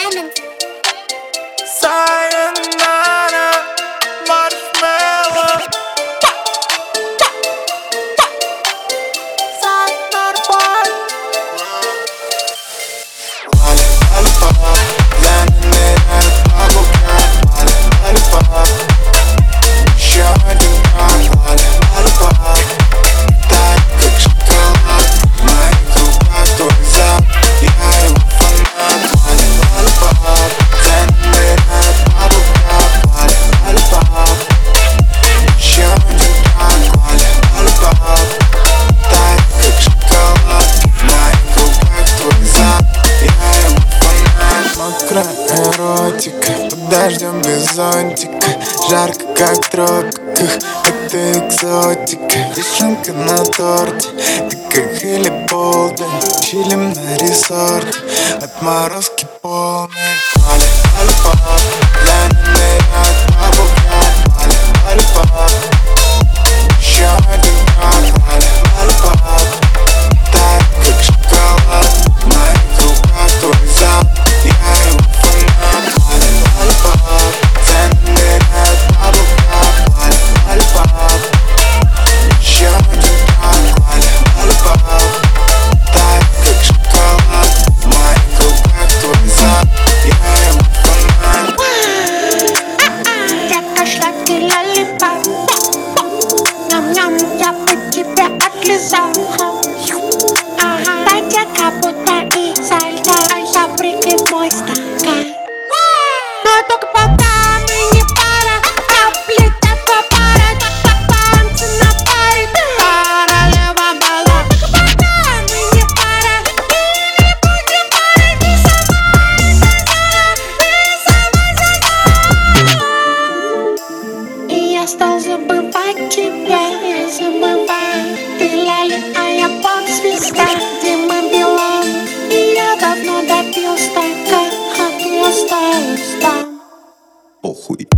diamonds. наротика Под дождем без зонтика. Жарко, как в тропиках Это экзотика. Вишенка на торте Ты как или Болден, Чилим на ресорте Отморозки полные. стал забывать тебя Я забываю, ты ляли, а я поп-звезда Дима Билан, и я давно допил стакан А ты осталась там. Похуй.